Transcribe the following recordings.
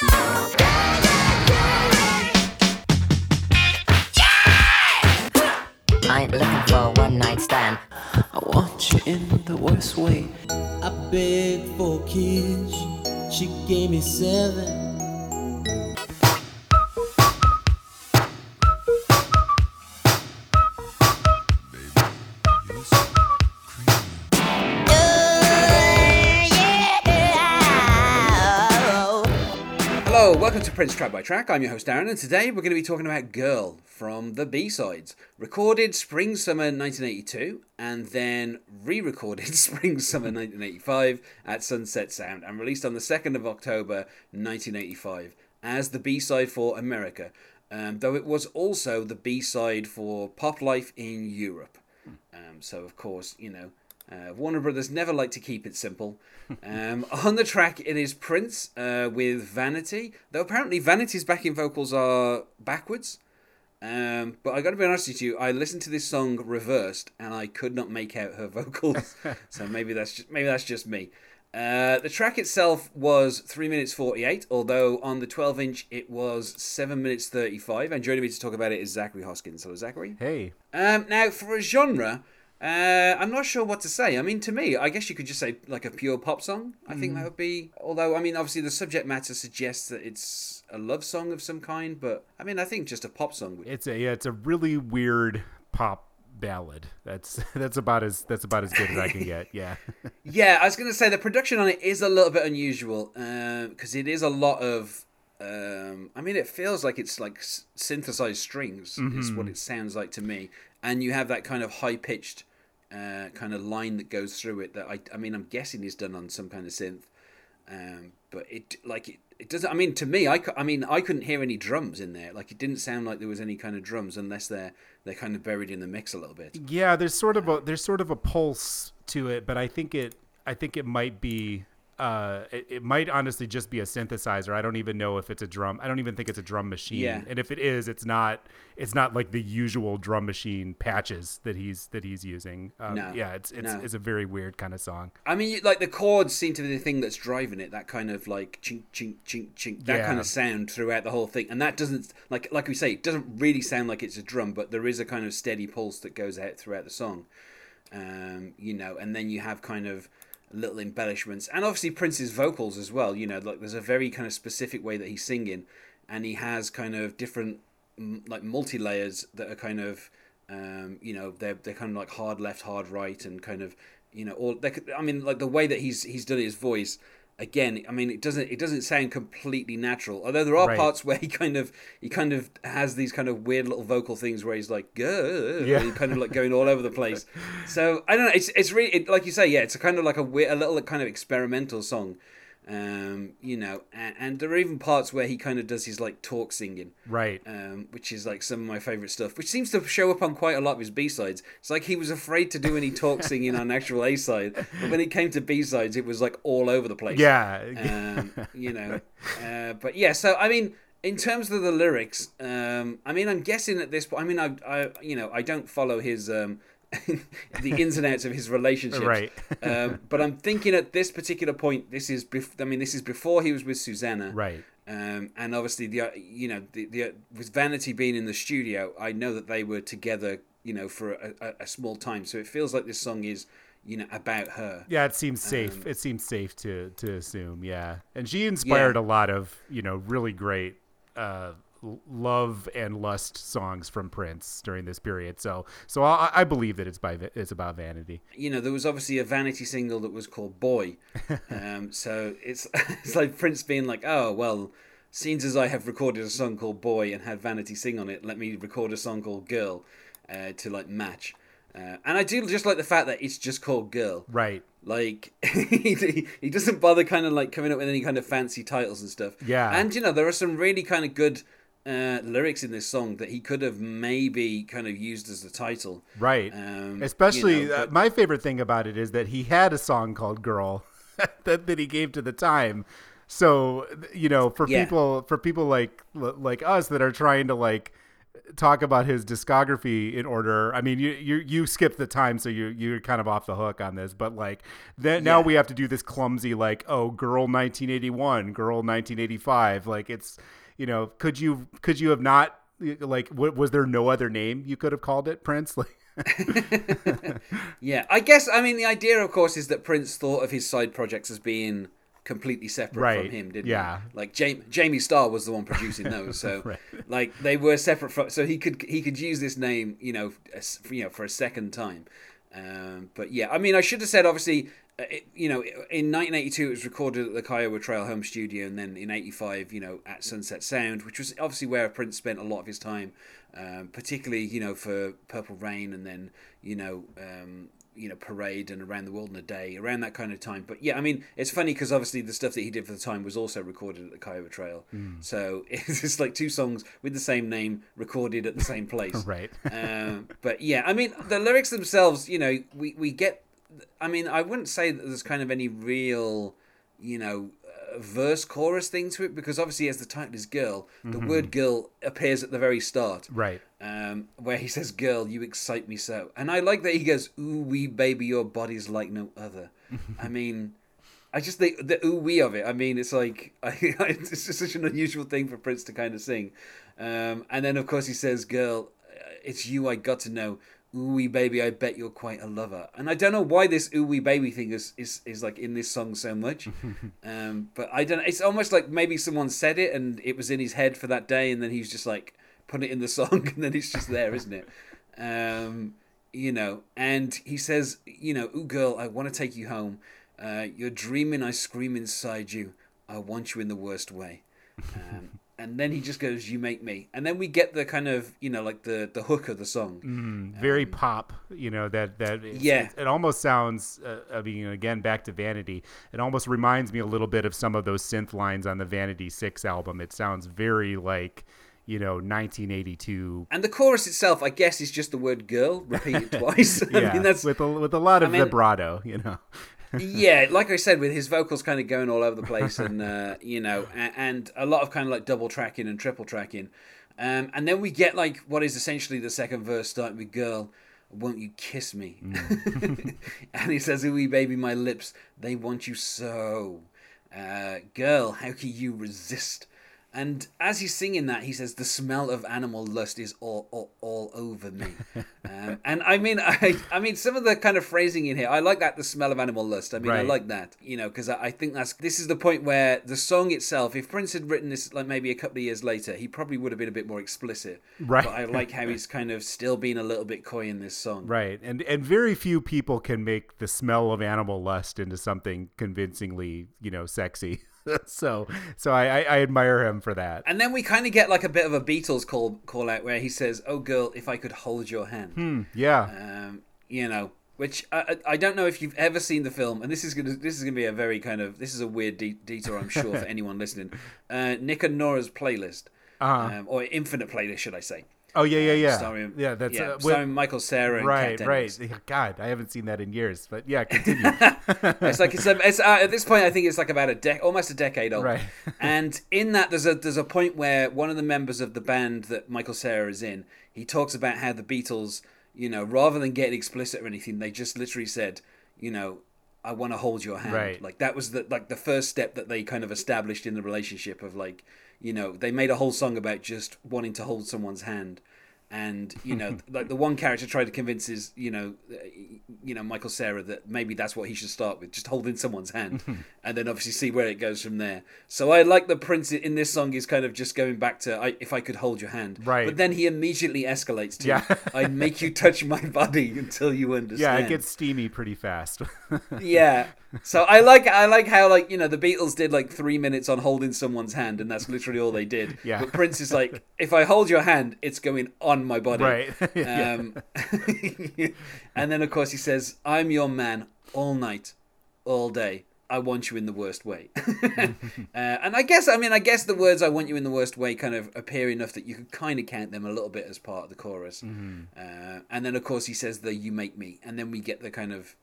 I ain't looking for a one night stand. I want you in the worst way. I begged for she gave me seven. Welcome to Prince Track by Track. I'm your host Darren, and today we're going to be talking about Girl from the B sides. Recorded spring summer 1982, and then re recorded spring summer 1985 at Sunset Sound, and released on the 2nd of October 1985 as the B side for America, um, though it was also the B side for Pop Life in Europe. Um, so, of course, you know, uh, Warner Brothers never like to keep it simple. Um, on the track, it is Prince uh, with Vanity, though apparently Vanity's backing vocals are backwards. Um, but I got to be honest with you, I listened to this song reversed and I could not make out her vocals. so maybe that's just, maybe that's just me. Uh, the track itself was three minutes forty-eight, although on the twelve-inch it was seven minutes thirty-five. And joining me to talk about it is Zachary Hoskins. Hello, Zachary. Hey. Um, now, for a genre, uh, I'm not sure what to say. I mean, to me, I guess you could just say like a pure pop song. I think that would be. Although, I mean, obviously the subject matter suggests that it's a love song of some kind. But I mean, I think just a pop song. Would... It's a yeah, it's a really weird pop ballad. That's that's about as that's about as good as I can get. Yeah. Yeah, I was going to say the production on it is a little bit unusual because it is a lot of. Um, I mean, it feels like it's like synthesized strings. Is what it sounds like to me, and you have that kind of high pitched uh, kind of line that goes through it. That I, I mean, I'm guessing is done on some kind of synth. Um, but it like it, it doesn't. I mean, to me, I, I mean, I couldn't hear any drums in there. Like it didn't sound like there was any kind of drums unless they're they're kind of buried in the mix a little bit. yeah, there's sort of a there's sort of a pulse to it, but I think it I think it might be uh it, it might honestly just be a synthesizer. I don't even know if it's a drum. I don't even think it's a drum machine. Yeah. And if it is, it's not it's not like the usual drum machine patches that he's that he's using. Um, No, yeah, it's it's no. it's a very weird kind of song. I mean, like the chords seem to be the thing that's driving it. That kind of like chink chink chink chink. That kind of sound throughout the whole thing, and that doesn't like like we say, it doesn't really sound like it's a drum, but there is a kind of steady pulse that goes out throughout the song. Um, you know, and then you have kind of little embellishments, and obviously Prince's vocals as well. You know, like there's a very kind of specific way that he's singing, and he has kind of different like multi layers that are kind of um, you know they're they're kind of like hard left, hard right, and kind of you know all. I mean, like the way that he's he's done his voice. Again, I mean, it doesn't it doesn't sound completely natural. Although there are Right. parts where he kind of he kind of has these kind of weird little vocal things where he's like, "Grr," Yeah. kind of like going all over the place. So I don't know. It's it's really it, like you say, yeah. It's a kind of like a weird, a little kind of experimental song. Um, you know, and, and there are even parts where he kind of does his like talk singing Right. um, which is like some of my favorite stuff, which seems to show up on quite a lot of his B sides. It's like he was afraid to do any talk singing on actual A side, but when it came to B sides, it was like all over the place. Yeah. um, you know, uh, but yeah. So I mean, in terms of the lyrics, um, I mean, I'm guessing at this point. I mean, I, I, you know, I don't follow his. Um, the ins and outs of his relationships, Right. um, but I'm thinking at this particular point, this is. Bef- I mean, this is before he was with Susannah, right. um, and obviously the uh, you know the, the with Vanity being in the studio, I know that they were together, you know, for a, a, a small time. So it feels like this song is, you know, about her. Yeah, it seems safe. Um, it seems safe to to assume. Yeah, and she inspired Yeah. a lot of you know really great uh, love and lust songs from Prince during this period. So so I, I believe that it's by it's about vanity. You know, there was obviously a Vanity single that was called Boy. Um, so it's it's like Prince being like, oh well, seems as I have recorded a song called Boy and had Vanity sing on it, let me record a song called Girl uh, to like match. Uh, and I do just like the fact that it's just called Girl. Right. Like he, he doesn't bother kind of like coming up with any kind of fancy titles and stuff. Yeah. And you know there are some really kind of good uh, lyrics in this song that he could have maybe kind of used as the title. Right. Um, Especially you know, uh, my favorite thing about it is that he had a song called "Girl" that, that he gave to the time. So you know, for Yeah. people for people like like us that are trying to like talk about his discography in order. I mean, you you you skipped the time, so you you're kind of off the hook on this. But like, then now Yeah. we have to do this clumsy like, oh, girl, 1981, girl, 1985. Like it's, you know, could you could you have not like w- was there no other name you could have called it Prince? Like, Yeah, I guess. I mean, the idea, of course, is that Prince thought of his side projects as being completely separate Right, from him, didn't yeah. he? Like Jamie, Jamie Starr was the one producing those, so Right. like they were separate from. So he could he could use this name, you know, as, you know, for a second time. Um, but yeah, I mean, I should have said obviously. Uh, It, you know, in 1982, it was recorded at the Kiowa Trail home studio, and then in '85, you know, at Sunset Sound, which was obviously where Prince spent a lot of his time, um, particularly you know for Purple Rain, and then you know, um, you know, Parade and Around the World in a Day, around that kind of time. But yeah, I mean, it's funny because obviously the stuff that he did for the time was also recorded at the Kiowa Trail, so it's just like two songs with the same name recorded at the same place, right. um, but yeah, I mean, the lyrics themselves, you know, we, we get. I mean, I wouldn't say that there's kind of any real, you know, uh, verse chorus thing to it because obviously, as the title is girl, the word girl appears at the very start. Right. Um, where he says, "Girl, you excite me so," and I like that he goes, "Ooh wee baby, your body's like no other." I mean, I just think the ooh wee of it. I mean, it's like it's just such an unusual thing for Prince to kind of sing. Um, and then of course he says, "Girl, uh, it's you I got to know." Ooh wee baby, I bet you're quite a lover. And I don't know why this ooh wee baby thing is, is, is like in this song so much. um, but I don't. It's almost like maybe someone said it and it was in his head for that day, and then he's just like put it in the song, and then it's just there, isn't it? Um, you know, and he says, you know, ooh girl, I want to take you home. Uh, you're dreaming, I scream inside you. I want you in the worst way. Um, and then he just goes, "You make me," and then we get the kind of, you know, like the the hook of the song. Mm, very pop, you know that that Yeah. it, it almost sounds. Uh, I mean, again, back to Vanity. It almost reminds me a little bit of some of those synth lines on the Vanity Six album. It sounds very like you know 1982. And the chorus itself, I guess, is just the word "girl" repeated twice. I Yeah, mean, that's with a, with a lot of mean- vibrato, you know. Yeah, like I said, with his vocals kind of going all over the place, and uh, you know, and, and a lot of kind of like double tracking and triple tracking, um, and then we get like what is essentially the second verse starting with "Girl, won't you kiss me?" and he says, "Ooh, baby, my lips, they want you so." Uh, Girl, how can you resist? And as he's singing that, he says, "The smell of animal lust is all all, all over me." um, and I mean, I, I mean, some of the kind of phrasing in here, I like that. The smell of animal lust. I mean, I like that. You know, because I, I think that's this is the point where the song itself. If Prince had written this like maybe a couple of years later, he probably would have been a bit more explicit. Right. But I like how he's kind of still being a little bit coy in this song. Right, and and very few people can make the smell of animal lust into something convincingly, you know, sexy. so so I, I, I admire him for that. And then we kind of get like a bit of a Beatles call call out where he says, "Oh girl, if I could hold your hand." Hmm, yeah, um, you know, which I, I don't know if you've ever seen the film, and this is gonna this is gonna be a very kind of this is a weird de- detour, I'm sure, for anyone listening. Uh, Nick and Nora's playlist, Uh-huh. um, or Infinite playlist, should I say? Oh yeah, yeah, yeah, starring, yeah. That's yeah, uh, with- starring Michael Cera right, right. God, I haven't seen that in years, but yeah, continue. It's like it's, a, it's uh, at this point I think it's like about a dec almost a decade old. Right. and in that there's a there's a point where one of the members of the band that Michael Cera is in, he talks about how the Beatles, you know, rather than getting explicit or anything, they just literally said, you know, I want to hold your hand. Right. Like that was the like the first step that they kind of established in the relationship of like, you know, they made a whole song about just wanting to hold someone's hand. And you know, like the one character tried to convince his, you know, uh, you know Michael Cera that maybe that's what he should start with, just holding someone's hand, and then obviously see where it goes from there. So I like the Prince in this song is kind of just going back to I, if I could hold your hand, Right. But then he immediately escalates to Yeah. I'd make you touch my body until you understand yeah, it gets steamy pretty fast. yeah. So I like I like how like you know the Beatles did like three minutes on holding someone's hand, and that's literally all they did. Yeah. But Prince is like, if I hold your hand, it's going on my body. Right. Um, and then of course he says, "I'm your man all night, all day. I want you in the worst way." uh, and I guess I mean I guess the words "I want you in the worst way" kind of appear enough that you could kind of count them a little bit as part of the chorus. Uh, and then of course he says the "You make me," and then we get the kind of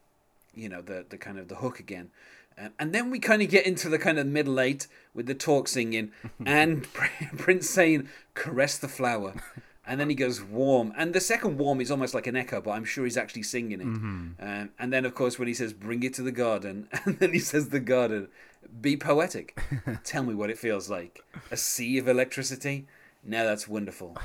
you know the the kind of the hook again um, and then we kind of get into the kind of middle eight with the talk singing and prince saying caress the flower and then he goes warm, and the second warm is almost like an echo, but I'm sure he's actually singing it. Mm-hmm. Um, and then, of course, when he says "Bring it to the garden," and then he says "the garden," be poetic. Tell me what it feels like. A sea of electricity. Now that's wonderful.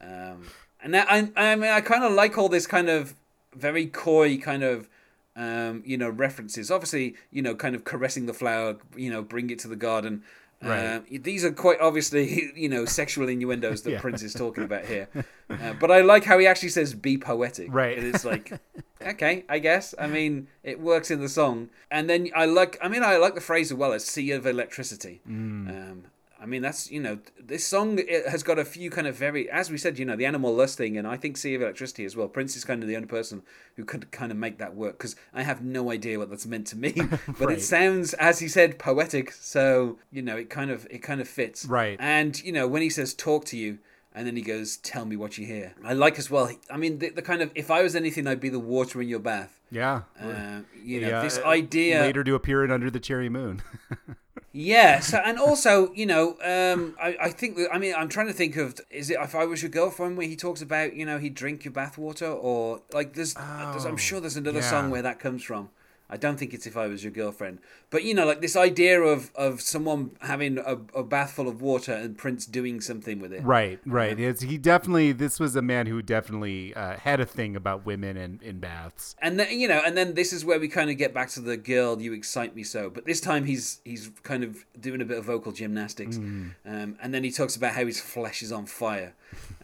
Um, and I, I mean, I kind of like all this kind of very coy kind of. Um, you know references obviously you know kind of caressing the flower you know bring it to the garden Right. um, these are quite obviously, you know, sexual innuendos that Yeah. Prince is talking about here. Uh, but I like how he actually says "be poetic." Right. And it's like, okay, I guess. I mean, it works in the song. And then I like, I mean, I like the phrase as well as "sea of electricity." Mm. Um, I mean, that's you know, this song it has got a few kind of very, as we said, you know, the animal lust thing, and I think "sea of electricity" as well. Prince is kind of the only person who could kind of make that work because I have no idea what that's meant to mean, but Right. it sounds, as he said, poetic. So you know, it kind of it kind of fits. Right. And you know, when he says "talk to you." And then he goes, "Tell me what you hear." I like as well. I mean, the, the kind of if I was anything, I'd be the water in your bath. Yeah. Uh, you know, Yeah, this uh, idea. later to appear in Under the Cherry Moon. Yeah. So, and also, you know, um, I, I think that, I mean, I'm trying to think of, is it if I was your girlfriend where he talks about, you know, he'd drink your bathwater or like there's, there's I'm sure there's another yeah. song where that comes from. I don't think it's if I was your girlfriend, but you know, like this idea of of someone having a, a bath full of water and Prince doing something with it. right, right. It's, he definitely, this was a man who definitely uh, had a thing about women and in baths. And then you know, and then this is where we kind of get back to the girl. You excite me so. But this time he's he's kind of doing a bit of vocal gymnastics, um, and then he talks about how his flesh is on fire,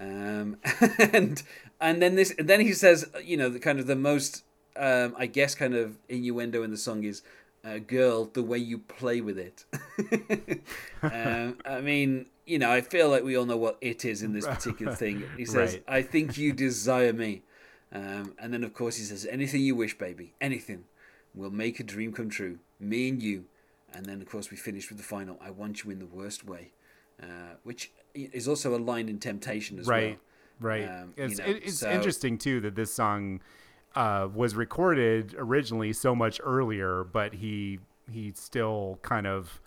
um, and and then this, and then he says, you know, the kind of the most, um, I guess, kind of innuendo in the song is. Uh, girl, the way you play with it. um, I mean, you know, I feel like we all know what it is in this particular thing. He says, Right. I think you desire me. Um, and then, of course, he says, anything you wish, baby, anything. We'll make a dream come true. Me and you. And then, of course, we finish with the final, I want you in the worst way. Uh, which is also a line in Temptation as Right, well. right. Um, you it's know, it- it's so- interesting too that this song uh, was recorded originally so much earlier, but he he still kind of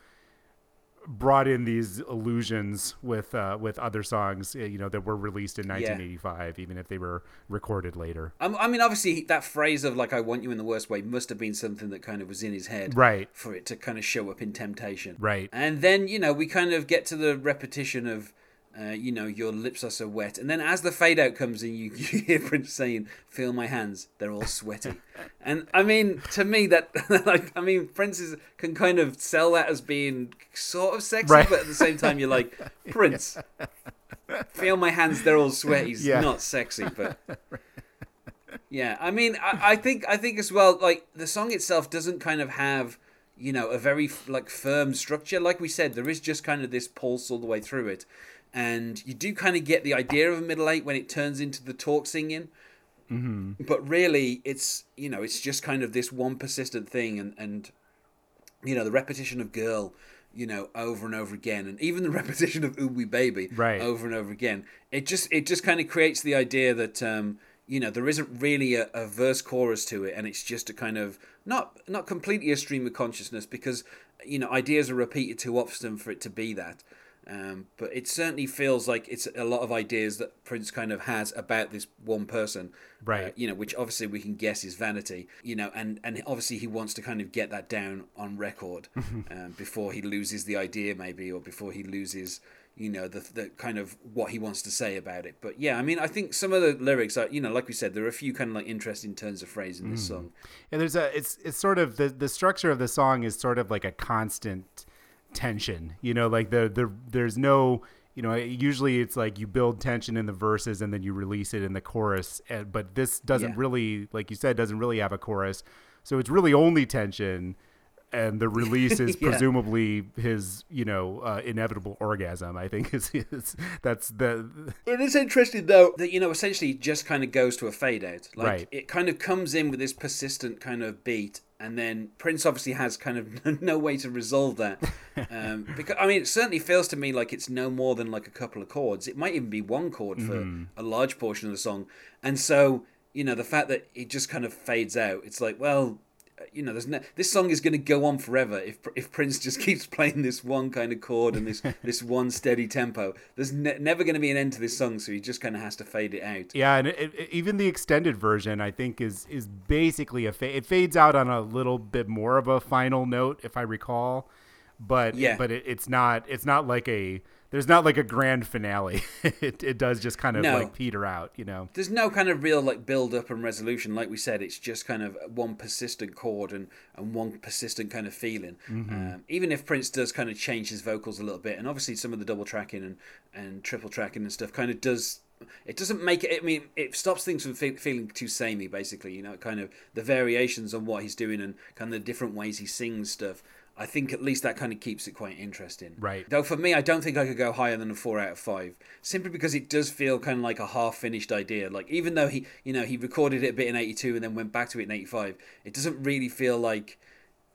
brought in these illusions with uh, with other songs, uh, you know, that were released in 1985, even if they were recorded later. Um, I mean, obviously, that phrase of, like, I want you in the worst way must have been something that kind of was in his head. Right. For it to kind of show up in Temptation. Right. And then, you know, we kind of get to the repetition of, uh, you know, your lips are so wet. And then as the fade out comes in, you, you hear Prince saying, feel my hands, they're all sweaty. and I mean, to me, that, like, I mean, Prince is, can kind of sell that as being sort of sexy, Right. but at the same time, you're like, Prince, feel my hands, they're all sweaty. It's Yeah. not sexy, but. Yeah, I mean, I, I think I think as well. Like the song itself doesn't kind of have, you know, a very like firm structure. Like we said, there is just kind of this pulse all the way through it, and you do kind of get the idea of a middle eight when it turns into the talk singing. Mm-hmm. But really, it's you know, it's just kind of this one persistent thing, and and you know, the repetition of girl. You know, over and over again, and even the repetition of "Ooh Baby" Right. over and over again. It just it just kind of creates the idea that um, you know there isn't really a, a verse chorus to it, and it's just a kind of not not completely a stream of consciousness because you know ideas are repeated too often for it to be that. Um, but it certainly feels like it's a lot of ideas that Prince kind of has about this one person, Right. uh, you know, which obviously we can guess is vanity, you know, and and obviously he wants to kind of get that down on record um, before he loses the idea, maybe, or before he loses, you know, the the kind of what he wants to say about it. But yeah, I mean, I think some of the lyrics are, you know, like we said, there are a few kind of like interesting turns of phrase in this song. And there's a it's it's sort of the the structure of the song is sort of like a constant tension. You know, like the the there's no you know usually it's like you build tension in the verses and then you release it in the chorus. But this doesn't Yeah. really like you said doesn't really have a chorus, so it's really only tension. And the release is Yeah. presumably his, you know, uh, inevitable orgasm. I think is, is that's the It is interesting though that you know essentially just kind of goes to a fade out. Like Right. it kind of comes in with this persistent kind of beat, and then Prince obviously has kind of no way to resolve that. Um, because I mean, it certainly feels to me like it's no more than like a couple of chords. It might even be one chord for a large portion of the song, and so you know the fact that it just kind of fades out. It's like well. You know, there's no, this song is going to go on forever if if Prince just keeps playing this one kind of chord and this this one steady tempo. There's ne- never going to be an end to this song, so he just kind of has to fade it out. Yeah, and it, it, even the extended version, I think, is is basically a fa- it fades out on a little bit more of a final note, if I recall. But Yeah. but it, it's not it's not like a there's not like a grand finale. it it does just kind of No. like peter out, you know. There's no kind of real like build up and resolution, like we said. It's just kind of one persistent chord and, and one persistent kind of feeling. Um, even if Prince does kind of change his vocals a little bit, and obviously some of the double tracking and, and triple tracking and stuff kind of does. It doesn't make it. I mean, it stops things from fe- feeling too samey. Basically, you know, kind of the variations on what he's doing and kind of the different ways he sings stuff. I think at least that kind of keeps it quite interesting. Right. Though for me, I don't think I could go higher than a four out of five, simply because it does feel kind of like a half-finished idea. Like even though he, you know, he recorded it a bit in '82 and then went back to it in '85, it doesn't really feel like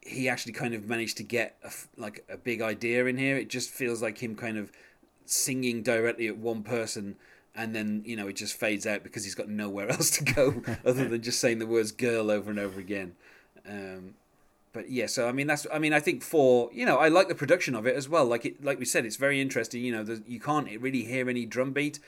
he actually kind of managed to get a, like a big idea in here. It just feels like him kind of singing directly at one person. And then you know it just fades out because he's got nowhere else to go other than just saying the words "girl" over and over again. Um, but yeah, so I mean that's I mean I think for you know I like the production of it as well. Like it like we said, it's very interesting. You know, you can't really hear any drum beat.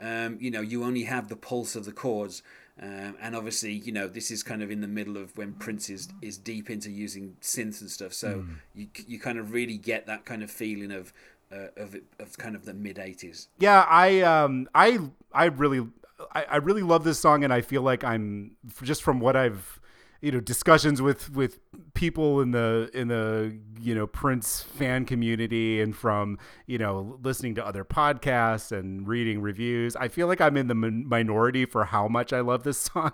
Um, you know, you only have the pulse of the chords. Um, and obviously, you know, this is kind of in the middle of when Prince is, is deep into using synths and stuff. So you you kind of really get that kind of feeling of uh, of it, of kind of the mid '80s. Yeah, I um I I really I, I really love this song and I feel like I'm just from what I've you know discussions with with people in the in the you know Prince fan community and from you know listening to other podcasts and reading reviews. I feel like I'm in the min- minority for how much I love this song.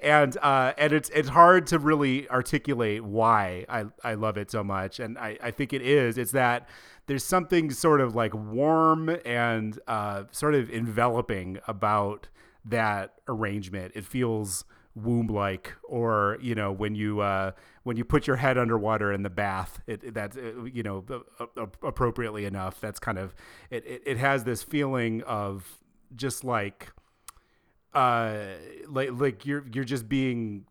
And uh and it's it's hard to really articulate why I I love it so much. And I I think it is. It's that there's something sort of like warm and uh, sort of enveloping about that arrangement. It feels womb-like, or you know, when you uh, when you put your head underwater in the bath, it, that's uh, you know appropriately enough. That's kind of it, it. It has this feeling of just like uh like like you're you're just being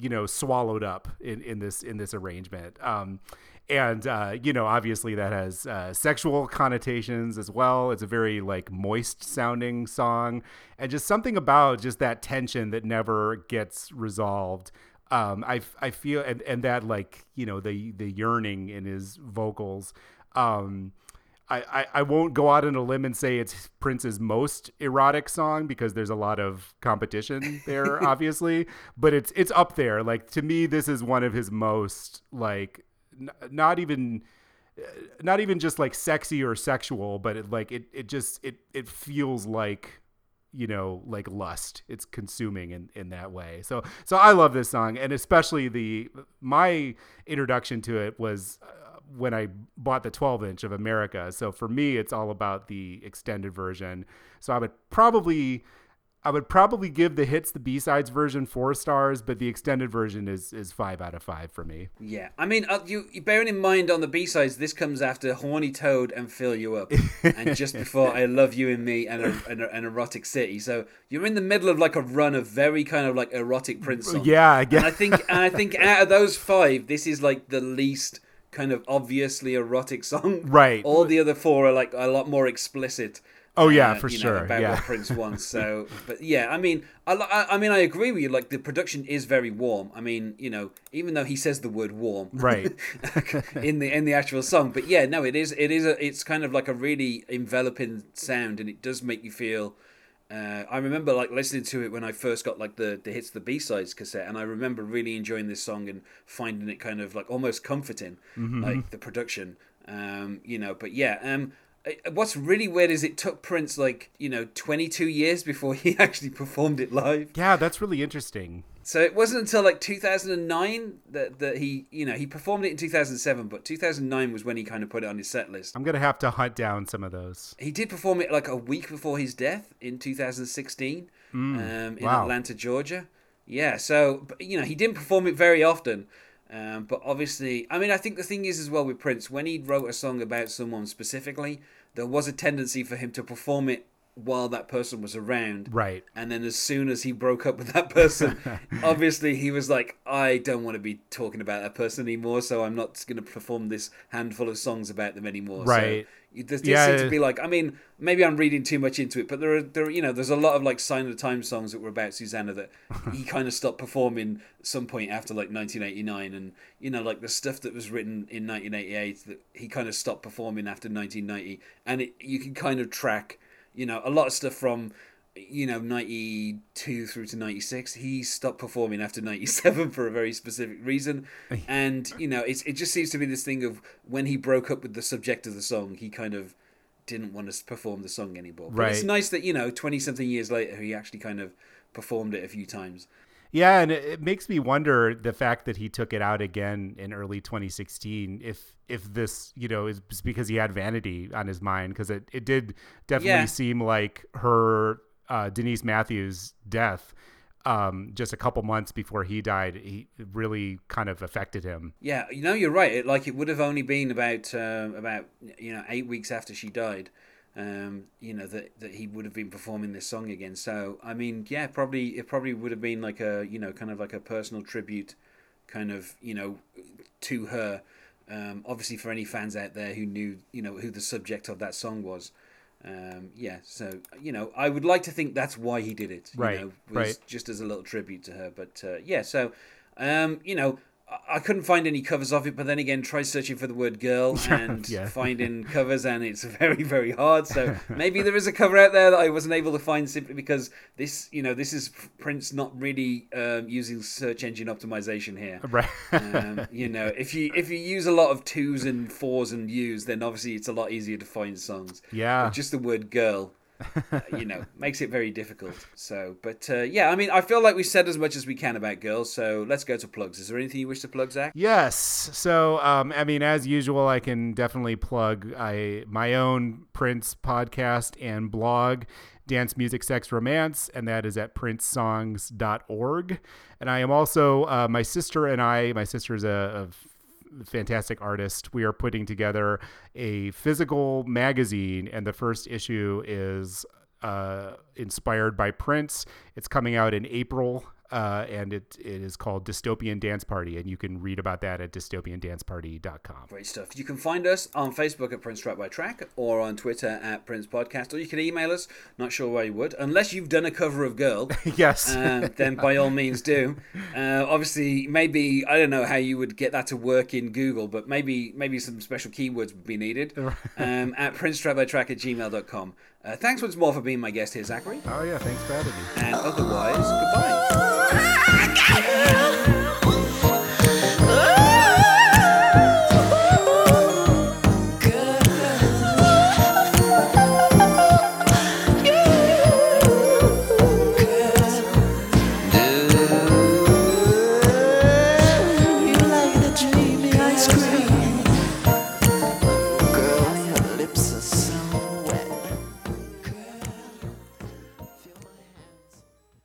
you know swallowed up in in this in this arrangement um and uh you know obviously that has uh sexual connotations as well it's a very like moist sounding song and just something about just that tension that never gets resolved um i i feel and and that like you know the the yearning in his vocals um I, I, I won't go out on a limb and say it's Prince's most erotic song because there's a lot of competition there, obviously. But it's it's up there. Like to me, this is one of his most like not even not even just like sexy or sexual, but it like it it just it it feels like you know like lust. It's consuming in in that way. So so i love this song and especially the my introduction to it was uh, when i bought the 12 inch of america. So for me it's all about the extended version. So i would probably i would probably give the hits the b-sides version four stars but the extended version is is five out of five for me Yeah, I mean, uh, you, you bearing in mind on the B sides, this comes after "Horny Toad" and "Fill You Up," and just before "I Love You and Me" and, a, and a, an "Erotic City." So you're in the middle of like a run of very kind of like erotic Prince songs. yeah i guess and I think and I think out of those five, this is like the least kind of obviously erotic song. Right. All the other four are like a lot more explicit. Oh, yeah, uh, for you know, sure, about yeah. what Prince wants. So, but yeah, I mean, I, I I mean, I agree with you. Like the production is very warm. I mean, you know, even though he says the word warm, Right. in the in the actual song, but yeah, no, it is it is a it's kind of like a really enveloping sound, and it does make you feel. Uh, I remember like listening to it when I first got like the the hits the B sides cassette, and I remember really enjoying this song and finding it kind of like almost comforting, like the production. Um, you know, but yeah, um, what's really weird is it took Prince like you know 22 years before he actually performed it live. yeah that's really interesting So it wasn't until like 2009 that, that he, you know, he performed it in 2007, but 2009 was when he kind of put it on his set list. i'm gonna have to hunt down some of those He did perform it like a week before his death in 2016 um, in wow. Atlanta, Georgia. Yeah, so, but, you know, he didn't perform it very often. Um, but obviously, I mean, I think the thing is as well with Prince, when he wrote a song about someone specifically, there was a tendency for him to perform it while that person was around. Right. And then as soon as he broke up with that person, obviously he was like, I don't want to be talking about that person anymore, so I'm not going to perform this handful of songs about them anymore. Right. So there Yeah. seem to be like, I mean, maybe I'm reading too much into it, but there are, there, are- you know, there's a lot of like Sign of the Times songs that were about Susannah that he kind of stopped performing at some point after like 1989, and you know, like the stuff that was written in 1988 that he kind of stopped performing after 1990, and it, you can kind of track, you know, a lot of stuff from. You know, ninety two through to ninety six, he stopped performing after ninety seven for a very specific reason, and you know, it's it just seems to be this thing of when he broke up with the subject of the song, he kind of didn't want to perform the song anymore. But it's nice that you know, twenty something years later, he actually kind of performed it a few times. Yeah, and it, it makes me wonder the fact that he took it out again in early 2016. If if this you know is because he had vanity on his mind, because it it did definitely Yeah. seem like her uh, Denise Matthews' death. Um, just a couple months before he died, he really kind of affected him. Yeah, you know, you're right. It, like it would have only been about um, about you know eight weeks after she died. Um, you know that that he would have been performing this song again. So I mean, yeah, probably it probably would have been like a you know kind of like a personal tribute, kind of you know, to her. Um, obviously, for any fans out there who knew you know who the subject of that song was. Um, yeah, so you know, I would like to think that's why he did it. You Right, know, was right. just as a little tribute to her. But uh, yeah, so um, you know, I- couldn't find any covers of it. But then again, try searching for the word "girl" and Yeah. finding covers, and it's very, very hard. So maybe there is a cover out there that I wasn't able to find simply because this, you know, this is Prince not really um, using search engine optimization here. Right. Um, you know, if you if you use a lot of twos and fours and U's, then obviously it's a lot easier to find songs. Yeah. But just the word "girl," uh, you know, makes it very difficult. So, but uh, yeah, I mean, I feel like we said as much as we can about girls. So let's go to plugs. Is there anything you wish to plug, Zach? Yes. So, um, I mean, as usual, I can definitely plug I my own Prince podcast and blog, Dance Music Sex Romance, and that is at princesongs.org. And I am also uh, my sister and I. My sister is a, a fantastic artist. We are putting together a physical magazine, and the first issue is uh, inspired by Prince. It's coming out in April, uh, and it, it is called Dystopian Dance Party, and you can read about that at dystopiandanceparty.com. Great stuff. You can find us on Facebook at Prince Track by Track or on Twitter at Prince Podcast, or you can email us. Not sure why you would, unless you've done a cover of Girl. yes. uh, then by all means do. Uh, obviously, maybe I don't know how you would get that to work in Google, but maybe maybe some special keywords would be needed. Um, at princetrackbytrack at gmail.com. Uh, thanks once more for being my guest here, Zachary. oh, yeah. Thanks for having me. And otherwise, goodbye. I got you.